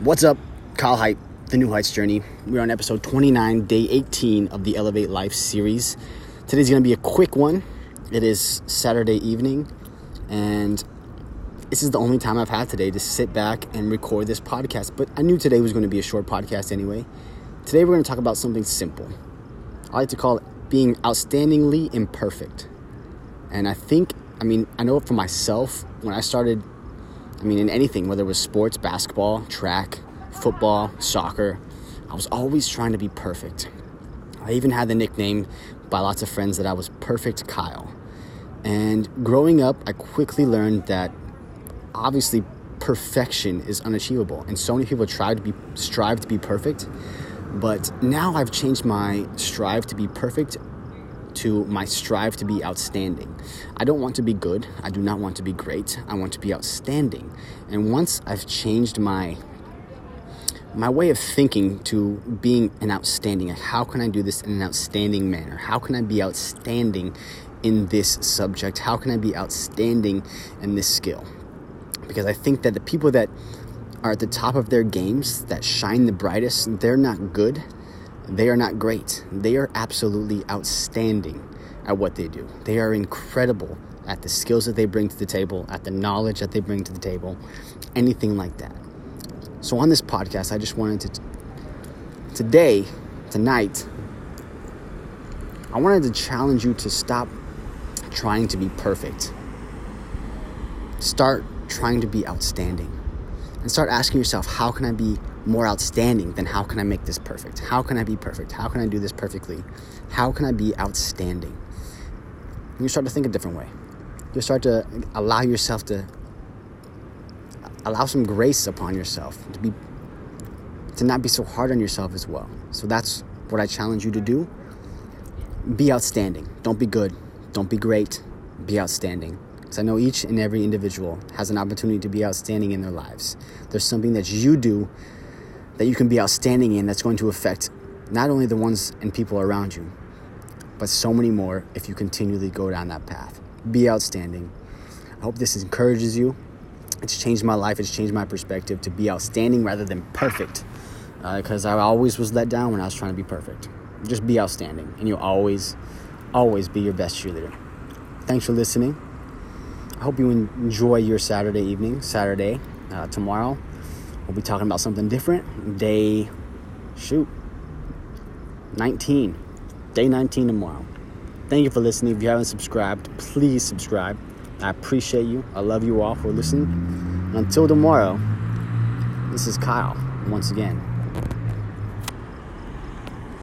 What's up, Kyle Hype, The New Heights Journey. We're on episode 29, day 18 of the Elevate Life series. Today's going to be a quick one. It is Saturday evening, and this is the only time I've had today to sit back and record this podcast. But I knew today was going to be a short podcast anyway. Today, we're going to talk about something simple. I like to call it being outstandingly imperfect. And I think, I mean, I know for myself when I started I mean, in anything, whether it was sports, basketball, track, football, soccer, I was always trying to be perfect. I even had the nickname by lots of friends that I was Perfect Kyle. And growing up, I quickly learned that obviously perfection is unachievable. And so many people try to be strive to be perfect. But now I've changed my strive to be perfect to my strive to be outstanding. I don't want to be good. I do not want to be great. I want to be outstanding. And once I've changed my my way of thinking to being an outstanding, how can I do this in an outstanding manner? How can I be outstanding in this subject? How can I be outstanding in this skill? Because I think that the people that are at the top of their games, that shine the brightest, they're not good they are not great. They are absolutely outstanding at what they do. They are incredible at the skills that they bring to the table, at the knowledge that they bring to the table, anything like that. So, on this podcast, I just wanted to, today, tonight, I wanted to challenge you to stop trying to be perfect. Start trying to be outstanding. And start asking yourself, how can I be more outstanding than how can I make this perfect? How can I be perfect? How can I do this perfectly? How can I be outstanding? And you start to think a different way. You start to allow yourself to allow some grace upon yourself to be to not be so hard on yourself as well. So that's what I challenge you to do. Be outstanding. Don't be good. Don't be great. Be outstanding. I know each and every individual has an opportunity to be outstanding in their lives. There's something that you do that you can be outstanding in that's going to affect not only the ones and people around you, but so many more if you continually go down that path. Be outstanding. I hope this encourages you. It's changed my life, it's changed my perspective to be outstanding rather than perfect. Because uh, I always was let down when I was trying to be perfect. Just be outstanding, and you'll always, always be your best cheerleader. Thanks for listening. I hope you enjoy your Saturday evening, Saturday, uh, tomorrow. We'll be talking about something different. Day, shoot, 19. Day 19 tomorrow. Thank you for listening. If you haven't subscribed, please subscribe. I appreciate you. I love you all for listening. And until tomorrow, this is Kyle once again.